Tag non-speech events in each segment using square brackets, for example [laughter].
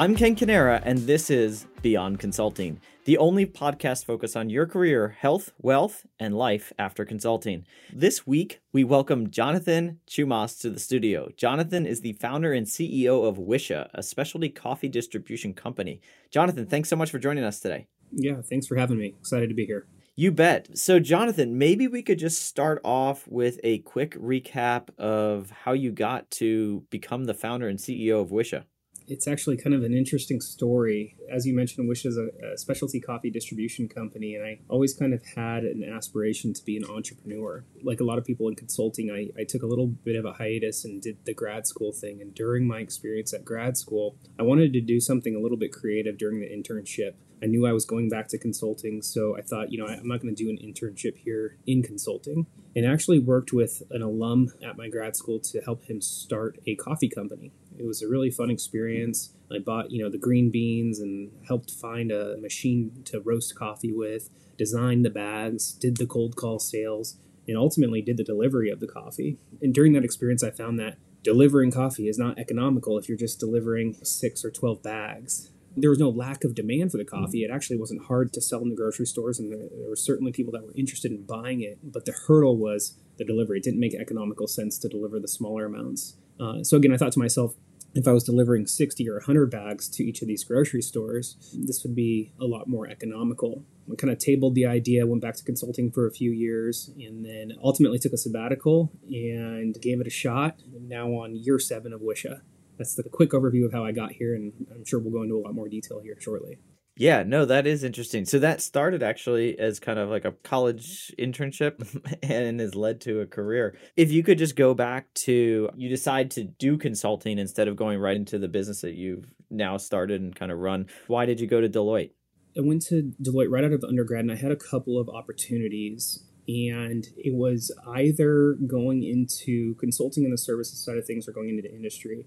I'm Ken Canera, and this is Beyond Consulting, the only podcast focused on your career, health, wealth, and life after consulting. This week, we welcome Jonathan Choumas to the studio. Jonathan is the founder and CEO of Whisha, a specialty coffee distribution company. Jonathan, thanks so much for joining us today. Yeah, thanks for having me. Excited to be here. You bet. So, Jonathan, maybe we could just start off with a quick recap of how you got to become the founder and CEO of Whisha it's actually kind of an interesting story. As you mentioned, Wish is a, a, specialty coffee distribution company, and I always kind of had an aspiration to be an entrepreneur. Like a lot of people in consulting, I, I took a little bit of a hiatus and did the grad school thing. And during my experience at grad school, I wanted to do something a little bit creative during the internship. I knew I was going back to consulting, so I thought, you know, I'm not going to do an internship here in consulting. And actually worked with an alum at my grad school to help him start a coffee company. It was a really fun experience. I bought, you know, the green beans and helped find a machine to roast coffee with, designed the bags, did the cold call sales, and ultimately did the delivery of the coffee. And during that experience, I found that delivering coffee is not economical if you're just delivering six or 12 bags. There was no lack of demand for the coffee. It actually wasn't hard to sell in the grocery stores, and there, were certainly people that were interested in buying it. But the hurdle was the delivery. It didn't make economical sense to deliver the smaller amounts. Uh, so again, I thought to myself, if I was delivering 60 or 100 bags to each of these grocery stores, this would be a lot more economical. I kind of tabled the idea, went back to consulting for a few years, and then ultimately took a sabbatical and gave it a shot. now on year seven of Whisha. That's the quick overview of how I got here, and I'm sure we'll go into a lot more detail here shortly. Yeah, no, that is interesting. So that started actually as kind of like a college internship [laughs] and has led to a career. If you could just go back to you decide to do consulting instead of going right into the business that you've now started and kind of run, why did you go to Deloitte? I went to Deloitte right out of undergrad and I had a couple of opportunities and it was either going into consulting in the services side of things or going into the industry.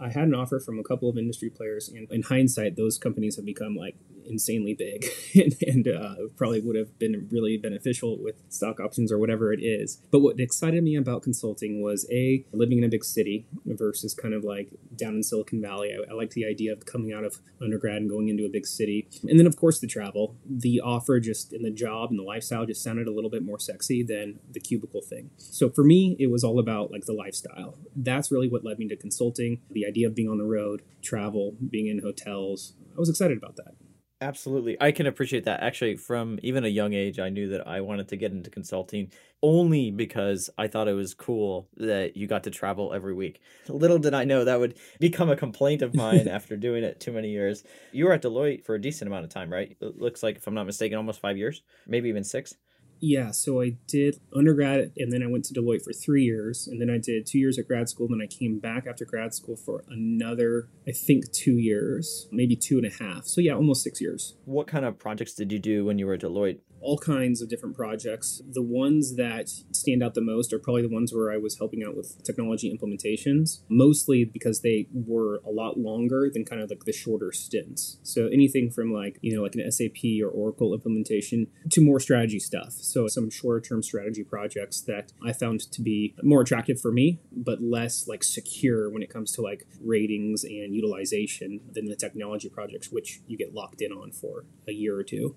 I had an offer from a couple of industry players, and in hindsight, those companies have become like insanely big and, [laughs] and uh, probably would have been really beneficial with stock options or whatever it is. But what excited me about consulting was a living in a big city versus kind of like down in Silicon Valley. I, I the idea of coming out of undergrad and going into a big city, and then of course the travel. The offer just and the job and the lifestyle just sounded a little bit more sexy than the cubicle thing. So for me, it was all about like the lifestyle. That's really what led me to consulting. The idea of being on the road, travel, being in hotels. I was excited about that. Absolutely. I can appreciate that. Actually, from even a young age, I knew that I wanted to get into consulting only because I thought it was cool that you got to travel every week. Little did I know that would become a complaint of mine [laughs] after doing it too many years. You were at Deloitte for a decent amount of time, right? It looks like, if I'm not mistaken, almost five years, maybe even six. Yeah, so I did undergrad and then I went to Deloitte for three years. And then I did two years at grad school. Then I came back after grad school for another, I think, two years, maybe two and a half. So yeah, almost six years. What kind of projects did you do when you were at Deloitte? All kinds of different projects. The ones that stand out the most are probably the ones where I was helping out with technology implementations, mostly because they were a lot longer than kind of like the shorter stints. So anything from like, you know, like an SAP or Oracle implementation to more strategy stuff. So some shorter term strategy projects that I found to be more attractive for me, but less like secure when it comes to like ratings and utilization than the technology projects, which you get locked in on for a year or two.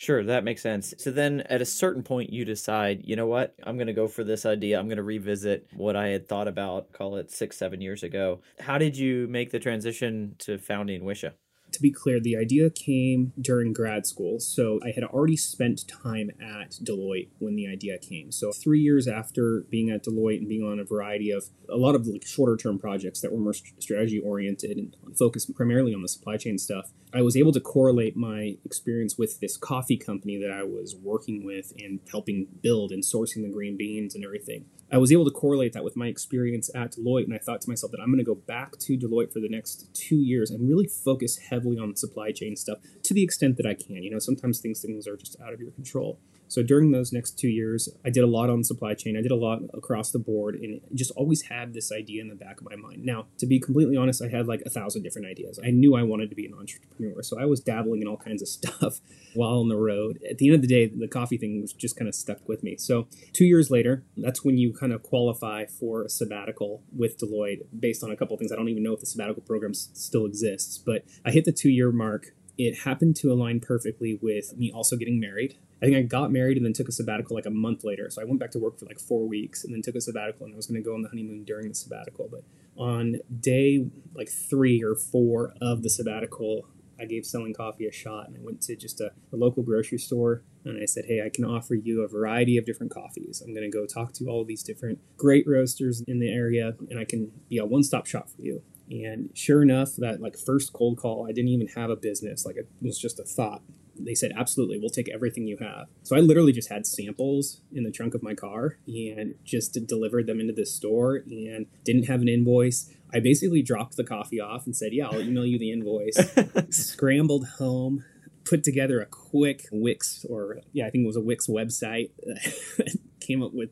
Sure, that makes sense. So then at a certain point, you decide, you know what, I'm going to go for this idea. I'm going to revisit what I had thought about, call it six, seven years ago. How did you make the transition to founding Whisha? to be clear, the idea came during grad school. So I had already spent time at Deloitte when the idea came. So three years after being at Deloitte and being on a variety of a lot of like shorter term projects that were more strategy oriented and focused primarily on the supply chain stuff, I was able to correlate my experience with this coffee company that I was working with and helping build and sourcing the green beans and everything. I was able to correlate that with my experience at Deloitte, and I thought to myself that I'm going to go back to Deloitte for the next two years and really focus heavily on supply chain stuff to the extent that I can. You know, sometimes things things are just out of your control. So during those next two years, I did a lot on supply chain. I did a lot across the board and just always had this idea in the back of my mind. Now, to be completely honest, I had like a thousand different ideas. I knew I wanted to be an entrepreneur. So I was dabbling in all kinds of [laughs] stuff while on the road. At the end of the day, the coffee thing was just kind of stuck with me. So two years later, that's when you kind of qualify for a sabbatical with Deloitte based on a couple of things. I don't even know if the sabbatical program still exists, but I hit the two year mark it happened to align perfectly with me also getting married. I think I got married and then took a sabbatical like a month later. So I went back to work for like four weeks and then took a sabbatical and I was going to go on the honeymoon during the sabbatical. But on day like three or four of the sabbatical, I gave selling coffee a shot and I went to just a, a local grocery store and I said, Hey, I can offer you a variety of different coffees. I'm going to go talk to all these different great roasters in the area and I can be a one stop shop for you. And sure enough, that like first cold call, I didn't even have a business. Like it was just a thought. They said, absolutely, we'll take everything you have. So I literally just had samples in the trunk of my car and just delivered them into this store and didn't have an invoice. I basically dropped the coffee off and said, yeah, I'll email you the invoice. [laughs] Scrambled home, put together a quick Wix or yeah, I think it was a Wix website. [laughs] came up with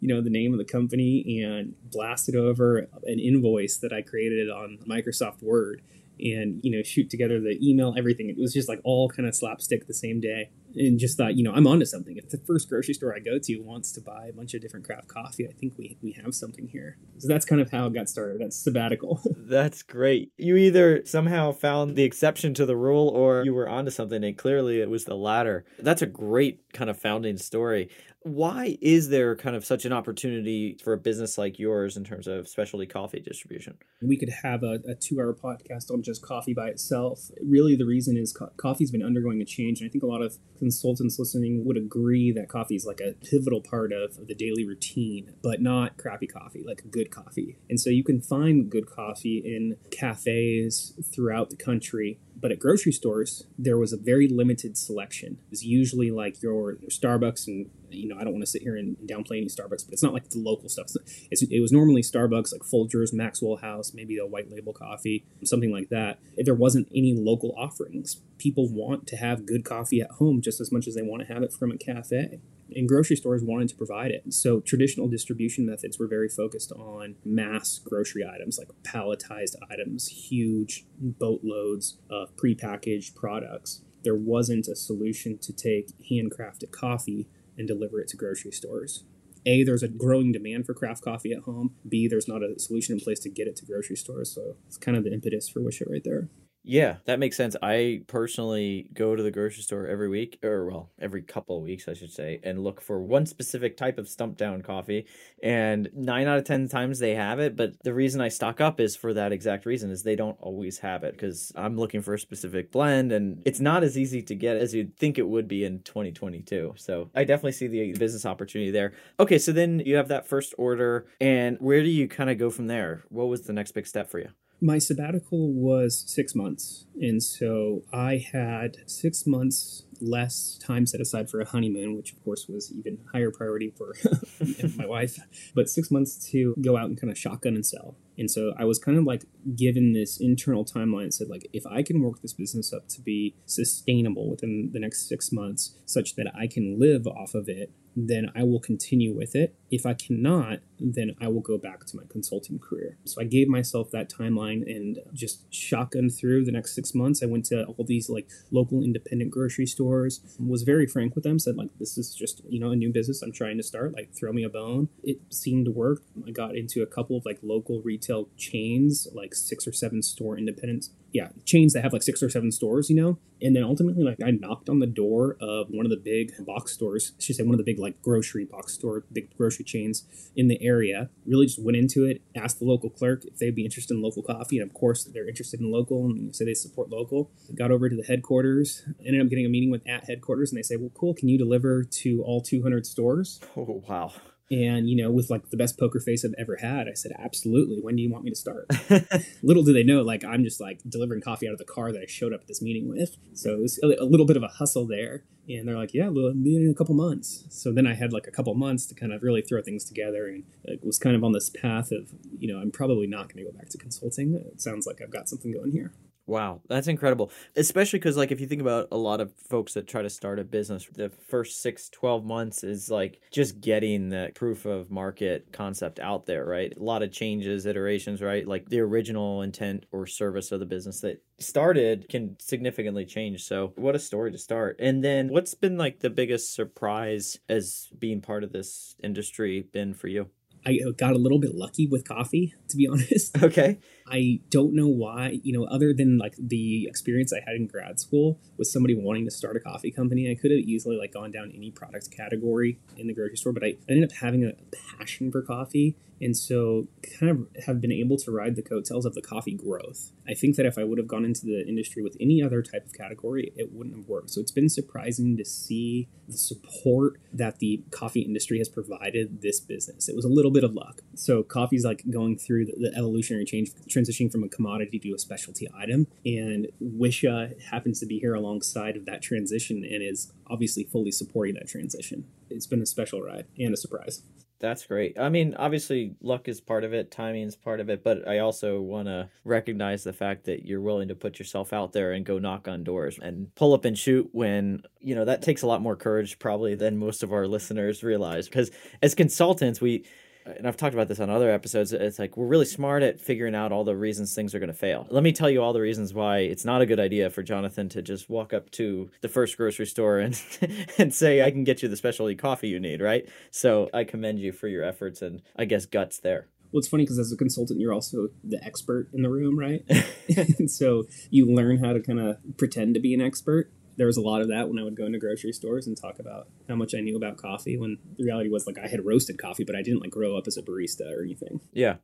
you know the name of the company and blasted over an invoice that I created on Microsoft Word and you know shoot together the email everything. It was just like all kind of slapstick the same day and just thought you know i'm onto something if the first grocery store i go to wants to buy a bunch of different craft coffee i think we, we have something here so that's kind of how it got started that's sabbatical [laughs] that's great you either somehow found the exception to the rule or you were onto something and clearly it was the latter that's a great kind of founding story why is there kind of such an opportunity for a business like yours in terms of specialty coffee distribution? We could have a, a two hour podcast on just coffee by itself. Really, the reason is co- coffee's been undergoing a change. And I think a lot of consultants listening would agree that coffee is like a pivotal part of, the daily routine, but not crappy coffee, like good coffee. And so you can find good coffee in cafes throughout the country but at grocery stores, there was a very limited selection. It was usually like your Starbucks, and you know, I don't want to sit here and downplay any Starbucks, but it's not like the local stuff. It's, it was normally Starbucks, like Folgers, Maxwell House, maybe a white label coffee, something like that. If there wasn't any local offerings, people want to have good coffee at home just as much as they want to have it from a cafe and grocery stores wanted to provide it. So traditional distribution methods were very focused on mass grocery items like palletized items, huge boatloads of prepackaged products. There wasn't a solution to take handcrafted coffee and deliver it to grocery stores. A, there's a growing demand for craft coffee at home. B, there's not a solution in place to get it to grocery stores. So it's kind of the impetus for Whisha right there. Yeah, that makes sense. I personally go to the grocery store every week, or well, every couple of weeks, I should say, and look for one specific type of Stumptown coffee. And nine out of 10 times they have it. But the reason I stock up is for that exact reason is they don't always have it because I'm looking for a specific blend and it's not as easy to get as you'd think it would be in 2022. So I definitely see the business opportunity there. Okay, so then you have that first order and where do you kind of go from there? What was the next big step for you? My sabbatical was six months. And so I had six months less time set aside for a honeymoon, which of course was even higher priority for [laughs] my wife, but six months to go out and kind of shotgun and sell. And so I was kind of like given this internal timeline and said, like, if I can work this business up to be sustainable within the next six months, such that I can live off of it, then I will continue with it. If I cannot, then I will go back to my consulting career. So I gave myself that timeline and just shotgun through the next six months. I went to all these like local independent grocery stores, was very frank with them, said like this is just, you know, a new business I'm trying to start, like throw me a bone. It seemed to work. I got into a couple of like local retail chains, like six or seven store independents yeah chains that have like six or seven stores you know? And then ultimately like i knocked on the door of one of the big box stores she said one of the big like grocery box store big grocery chains in the area. Really just went into it asked the local clerk if they'd be interested in local coffee and of course they're interested in local and say they support local. Got over to the headquarters ended up getting a meeting with at headquarters and they say well cool can you deliver to all 200 stores? Oh wow and, you know, with like the best poker face I've ever had, I said, absolutely. When do you want me to start? [laughs] little do they know, like, I'm just like delivering coffee out of the car that I showed up at this meeting with. So it was a little bit of a hustle there. And they're like, yeah, we'll be in a couple months. So then I had like a couple months to kind of really throw things together and like, was kind of on this path of, you know, I'm probably not going to go back to consulting. It sounds like I've got something going here. Wow, that's incredible. Especially because, like, if you think about a lot of folks that try to start a business, the first six, 12 months is like just getting the proof of market concept out there, right? A lot of changes, iterations, right? Like the original intent or service of the business that started can significantly change. So, what a story to start. And then, what's been like the biggest surprise as being part of this industry been for you? I uh, got a little bit lucky with coffee, to be [laughs] honest. Okay. I don't know why, you know, other than like the experience I had in grad school with somebody wanting to start a coffee company, I could have easily like gone down any product category in the grocery store, but I ended up having a passion for coffee and so kind of have been able to ride the coattails of the coffee growth. I think that if I would have gone into the industry with any other type of category, it wouldn't have worked. So it's been surprising to see the support that the coffee industry has provided this business. It was a little bit of luck. So coffee's like going through the, the evolutionary change, transitioning from a commodity to a specialty item, and Whisha happens to be here alongside of that transition and is obviously fully supporting that transition. It's been a special ride and a surprise. That's great. I mean, obviously, luck is part of it, timing is part of it, but I also want to recognize the fact that you're willing to put yourself out there and go knock on doors and pull up and shoot when, you know, that takes a lot more courage probably than most of our listeners realize. Because as consultants, we, and I've talked about this on other episodes, it's like we're really smart at figuring out all the reasons things are going to fail. Let me tell you all the reasons why it's not a good idea for Jonathan to just walk up to the first grocery store and [laughs] and say I can get you the specialty coffee you need, right? So I commend you for your efforts and I guess guts there. Well, it's funny because as a consultant, you're also the expert in the room, right? [laughs] [laughs] and so you learn how to kind of pretend to be an expert there was a lot of that when I would go into grocery stores and talk about how much I knew about coffee. When the reality was like I had roasted coffee, but I didn't like grow up as a barista or anything. Yeah.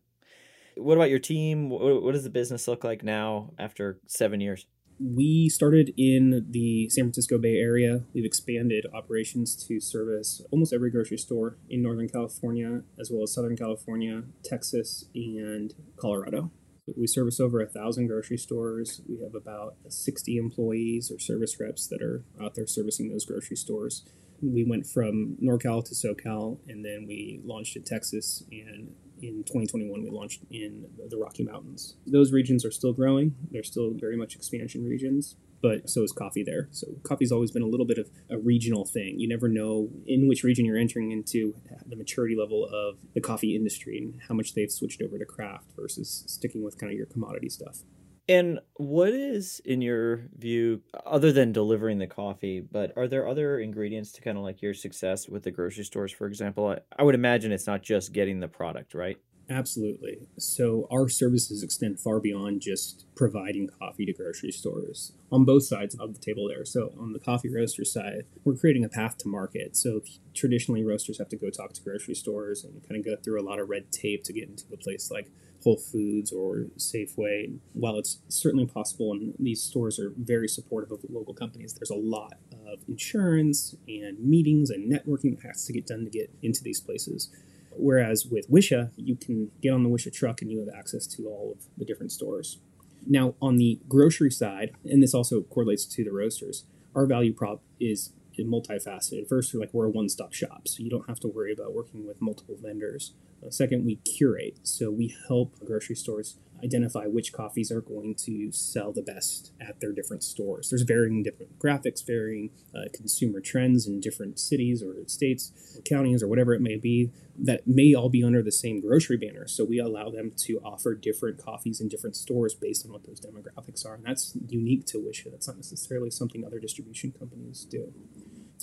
What about your team? What does the business look like now after seven years? We started in the San Francisco Bay Area. We've expanded operations to service almost every grocery store in Northern California, as well as Southern California, Texas, and Colorado. We service over a thousand grocery stores. We have about 60 employees or service reps that are out there servicing those grocery stores. We went from NorCal to SoCal, and then we launched in Texas. And in 2021, we launched in the Rocky Mountains. Those regions are still growing. They're still very much expansion regions but so is coffee there. So coffee's always been a little bit of a regional thing. You never know in which region you're entering into the maturity level of the coffee industry and how much they've switched over to craft versus sticking with kind of your commodity stuff. And what is, in your view, other than delivering the coffee, but are there other ingredients to kind of like your success with the grocery stores, for example? I, I would imagine it's not just getting the product, right? Absolutely. So our services extend far beyond just providing coffee to grocery stores on both sides of the table there. So on the coffee roaster side, we're creating a path to market. So traditionally roasters have to go talk to grocery stores and kind of go through a lot of red tape to get into a place like Whole Foods or Safeway. While it's certainly possible and these stores are very supportive of local companies, there's a lot of insurance and meetings and networking that has to get done to get into these places. Whereas with Whisha, you can get on the Whisha truck and you have access to all of the different stores. Now, on the grocery side, and this also correlates to the roasters, our value prop is multifaceted. First, we're like we're a one-stop shop, so you don't have to worry about working with multiple vendors. Uh, second, we curate, so we help grocery stores identify which coffees are going to sell the best at their different stores. There's varying different graphics, varying uh, consumer trends in different cities or states, or counties, or whatever it may be that may all be under the same grocery banner. So we allow them to offer different coffees in different stores based on what those demographics are, and that's unique to Whisha. That's not necessarily something other distribution companies do.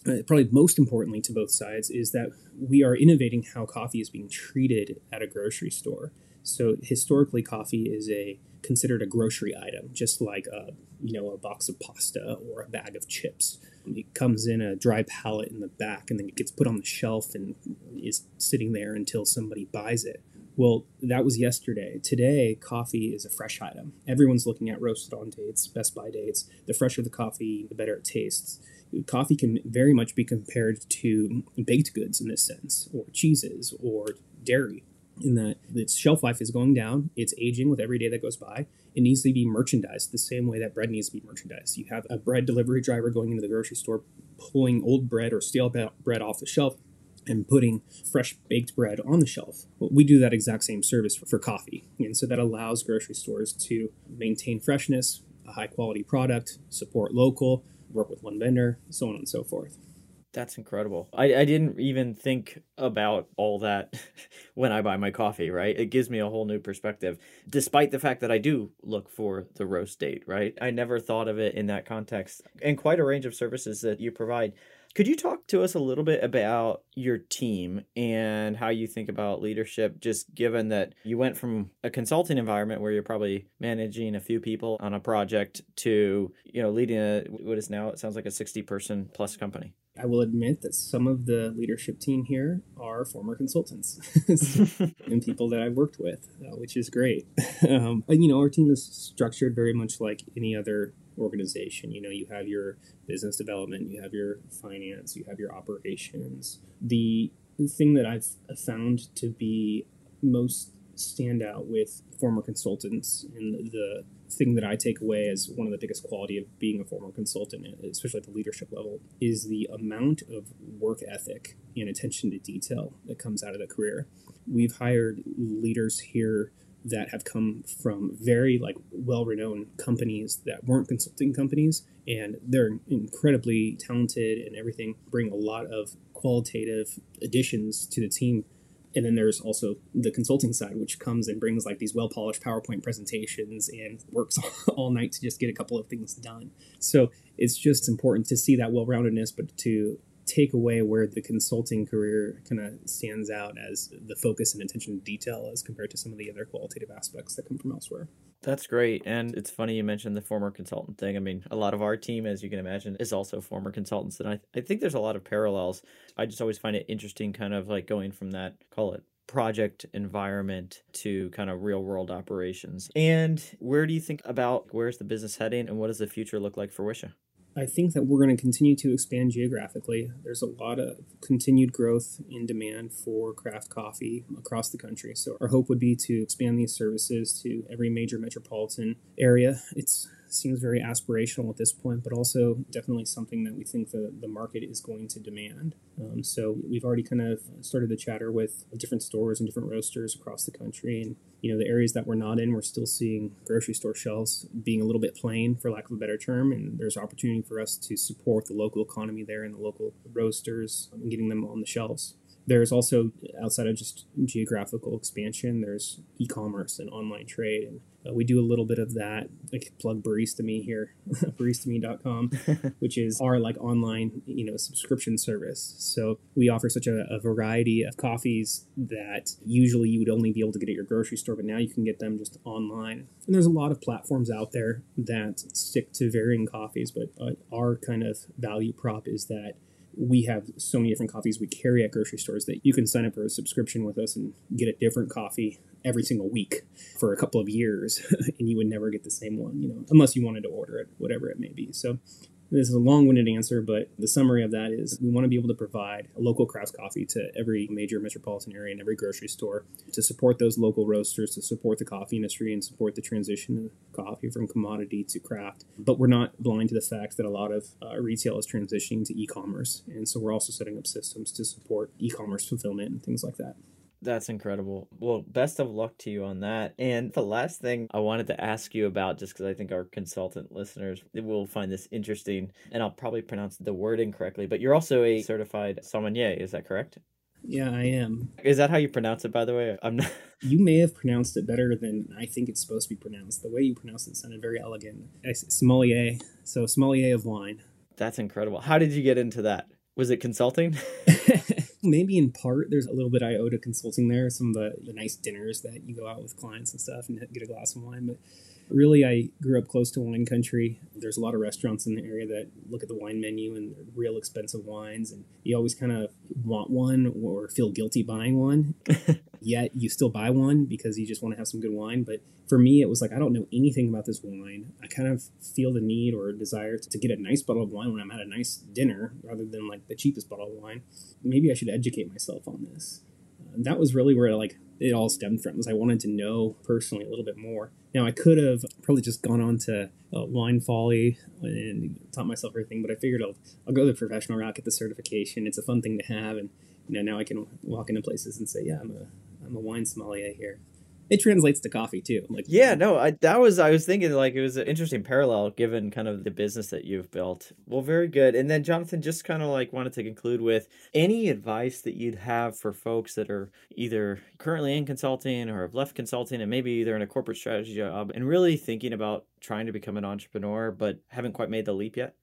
Uh, probably most importantly to both sides is that we are innovating how coffee is being treated at a grocery store. So historically, coffee is a considered a grocery item, just like a you know a box of pasta or a bag of chips. It comes in a dry pallet in the back, and then it gets put on the shelf and is sitting there until somebody buys it. Well, that was yesterday. Today, coffee is a fresh item. Everyone's looking at roasted on dates, Best By dates. The fresher the coffee, the better it tastes. Coffee can very much be compared to baked goods in this sense, or cheeses, or dairy in that its shelf life is going down, it's aging with every day that goes by. It needs to be merchandised the same way that bread needs to be merchandised. You have a bread delivery driver going into the grocery store, pulling old bread or stale bread off the shelf and putting fresh baked bread on the shelf. We do that exact same service for, for coffee. And so that allows grocery stores to maintain freshness, a high quality product, support local, work with one vendor, so on and so forth. That's incredible. I, I didn't even think about all that [laughs] when I buy my coffee, right? It gives me a whole new perspective, despite the fact that I do look for the roast date, right? I never thought of it in that context. And quite a range of services that you provide. Could you talk to us a little bit about your team and how you think about leadership, just given that you went from a consulting environment where you're probably managing a few people on a project to, you know, leading a what is now it sounds like a 60 person plus company? I will admit that some of the leadership team here are former consultants [laughs] and people that I've worked with, uh, which is great. [laughs] Um, you know, our team is structured very much like any other organization. You know, you have your business development, you have your finance, you have your operations. The thing that I've found to be most stand out with former consultants and the thing that I take away as one of the biggest quality of being a former consultant, especially at the leadership level, is the amount of work ethic and attention to detail that comes out of the career. We've hired leaders here that have come from very like well-renowned companies that weren't consulting companies and they're incredibly talented and everything bring a lot of qualitative additions to the team. And then there's also the consulting side which comes and brings like these well-polished powerpoint presentations and works [laughs] all night to just get a couple of things done. So it's just important to see that well-roundedness but to take away where the consulting career kind of stands out as the focus and attention to detail as compared to some of the other qualitative aspects that come from elsewhere. That's great. And it's funny you mentioned the former consultant thing. I mean, a lot of our team, as you can imagine, is also former consultants. And I, I think there's a lot of parallels. I just always find it interesting, kind of like going from that, call it project environment to kind of real world operations. And where do you think about where's the business heading and what does the future look like for Whisha? I think that we're going to continue to expand geographically. There's a lot of continued growth in demand for craft coffee across the country. So our hope would be to expand these services to every major metropolitan area. It's seems very aspirational at this point, but also definitely something that we think the, the market is going to demand. Um, so we've already kind of started the chatter with different stores and different roasters across the country. And, you know, the areas that we're not in, we're still seeing grocery store shelves being a little bit plain, for lack of a better term. And there's opportunity for us to support the local economy there and the local roasters and getting them on the shelves there's also outside of just geographical expansion there's e-commerce and online trade and uh, we do a little bit of that. I can plug Barista Me here, [laughs] baristami.com, [laughs] which is our like online, you know, subscription service. So we offer such a, a, variety of coffees that usually you would only be able to get at your grocery store, but now you can get them just online. And there's a lot of platforms out there that stick to varying coffees, but uh, our kind of value prop is that we have so many different coffees we carry at grocery stores that you can sign up for a subscription with us and get a different coffee every single week for a couple of years [laughs] and you would never get the same one you know unless you wanted to order it whatever it may be so this is a long-winded answer, but the summary of that is we want to be able to provide a local craft coffee to every major metropolitan area and every grocery store to support those local roasters, to support the coffee industry and support the transition of coffee from commodity to craft. But we're not blind to the fact that a lot of uh, retail is transitioning to e-commerce, and so we're also setting up systems to support e-commerce fulfillment and things like that. That's incredible. Well, best of luck to you on that. And the last thing I wanted to ask you about, just because I think our consultant listeners will find this interesting, and I'll probably pronounce the word incorrectly, but you're also a certified sommelier, is that correct? Yeah, I am. Is that how you pronounce it, by the way? I'm not. [laughs] You may have pronounced it better than I think it's supposed to be pronounced. The way you pronounced it sounded very elegant. Sommelier, so sommelier of wine. That's incredible. How did you get into that? Was it consulting? [laughs] maybe in part there's a little bit I owe to consulting there. Some of the, the nice dinners that you go out with clients and stuff and get a glass of wine. But really, I grew up close to wine country. There's a lot of restaurants in the area that look at the wine menu and real expensive wines, and you always kind of want one or feel guilty buying one. [laughs] Yet you still buy one because you just want to have some good wine. But for me, it was like I don't know anything about this wine. I kind of feel the need or desire to get a nice bottle of wine when I'm at a nice dinner rather than like the cheapest bottle of wine. Maybe I should educate myself on this. And that was really where like it all stemmed from. Was I wanted to know personally a little bit more. Now I could have probably just gone on to uh, wine folly and taught myself everything, but I figured I'll I'll go the professional route, get the certification. It's a fun thing to have, and you know now I can walk into places and say, yeah, I'm a I'm a wine sommelier here. it translates to coffee too. I'm Like yeah, no, I that was I was thinking like it was an interesting parallel given kind of the business that you've built. Well, very good. And then Jonathan just kind of like wanted to conclude with any advice that you'd have for folks that are either currently in consulting or have left consulting and maybe they're in a corporate strategy job and really thinking about trying to become an entrepreneur but haven't quite made the leap yet.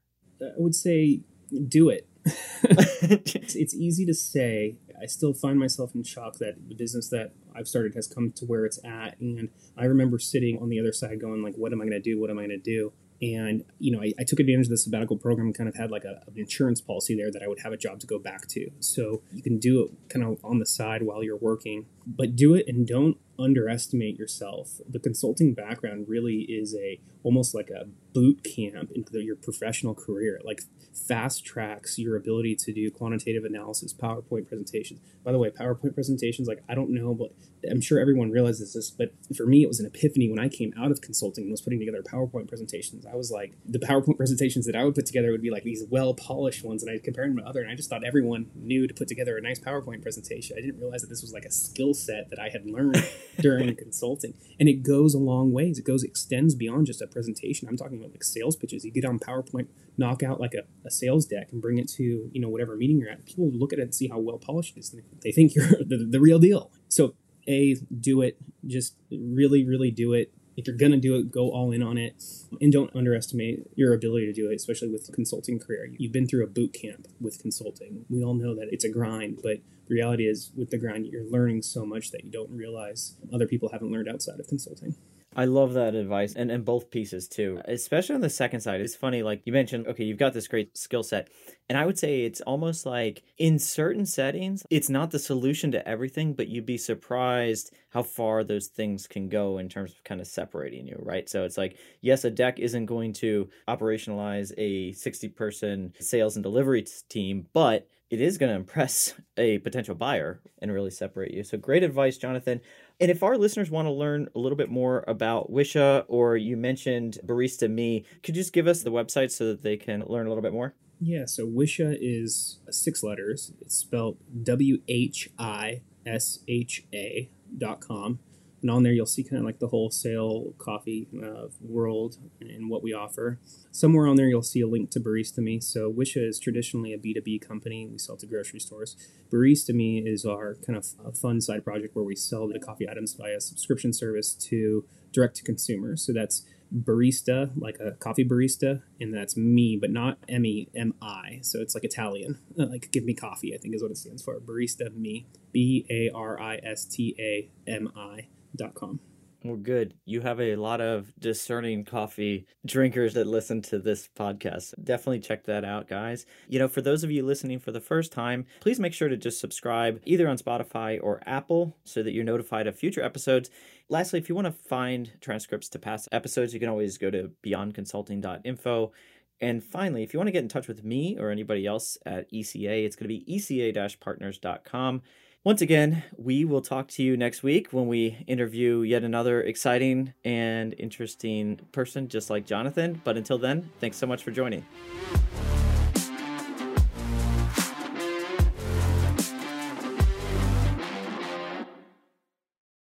I would say do it. [laughs] it's, it's easy to say. I still find myself in shock that the business that I've started has come to where it's at. And I remember sitting on the other side going, like, what am I going to do? What am I going to do? And, you know, I, I, took advantage of the sabbatical program and kind of had like a, an insurance policy there that I would have a job to go back to. So you can do it kind of on the side while you're working, but do it and don't underestimate yourself. The consulting background really is a almost like a boot camp into your professional career. It like fast tracks your ability to do quantitative analysis, PowerPoint presentations. By the way, PowerPoint presentations, like I don't know, but I'm sure everyone realizes this, but for me, it was an epiphany when I came out of consulting and was putting together PowerPoint presentations. I was like, the PowerPoint presentations that I would put together would be like these well polished ones, and I compare them to other, and I just thought everyone knew to put together a nice PowerPoint presentation. I didn't realize that this was like a skill set that I had learned [laughs] during consulting, and it goes a long ways. It goes extends beyond just a presentation. I'm talking about like sales pitches. You get on PowerPoint, knock out like a, a sales deck, and bring it to you know whatever meeting you're at. People look at it and see how well polished it is, they think you're [laughs] the, the real deal. So a do it just really really do it if you're gonna do it go all in on it. And don't underestimate your ability to do it especially with consulting career. You've been through a boot camp with consulting. We all know that it's a grind but the reality is with the grind you're learning so much that you don't realize other people haven't learned outside of consulting I love that advice and, and both pieces too, especially on the second side. It's funny, like you mentioned, okay, you've got this great skill set. And I would say it's almost like in certain settings, it's not the solution to everything, but you'd be surprised how far those things can go in terms of kind of separating you, right? So it's like, yes, a deck isn't going to operationalize a 60 person sales and delivery team, but it is going [laughs] to impress a potential buyer and really separate you. So great advice, Jonathan. And if our listeners want to learn a little bit more about Whisha, or you mentioned Barista Me, could you just give us the website so that they can learn a little bit more? Yeah, so Whisha is six letters. It's spelled W H I S H A dot com and on there you'll see kind of like the wholesale coffee uh, world and what we offer. Somewhere on there you'll see a link to Barista Me. So Whisha is traditionally a B2B company. We sell to grocery stores. Barista Me is our kind of a fun side project where we sell the coffee items via subscription service to direct to consumer. So that's barista, like a coffee barista, and that's me, but not M E M I. So it's like Italian, uh, like give me coffee, I think is what it stands for. Barista me, B A R I S T A M I com. Well, good. You have a lot of discerning coffee drinkers that listen to this podcast. Definitely check that out, guys. You know, for those of you listening for the first time, please make sure to just subscribe either on Spotify or Apple so that you're notified of future episodes. Lastly, if you want to find transcripts to past episodes, you can always go to beyondconsulting.info. And finally, if you want to get in touch with me or anybody else at ECA, it's going to be eca partners.com. Once again, we will talk to you next week when we interview yet another exciting and interesting person just like Jonathan. But until then, thanks so much for joining.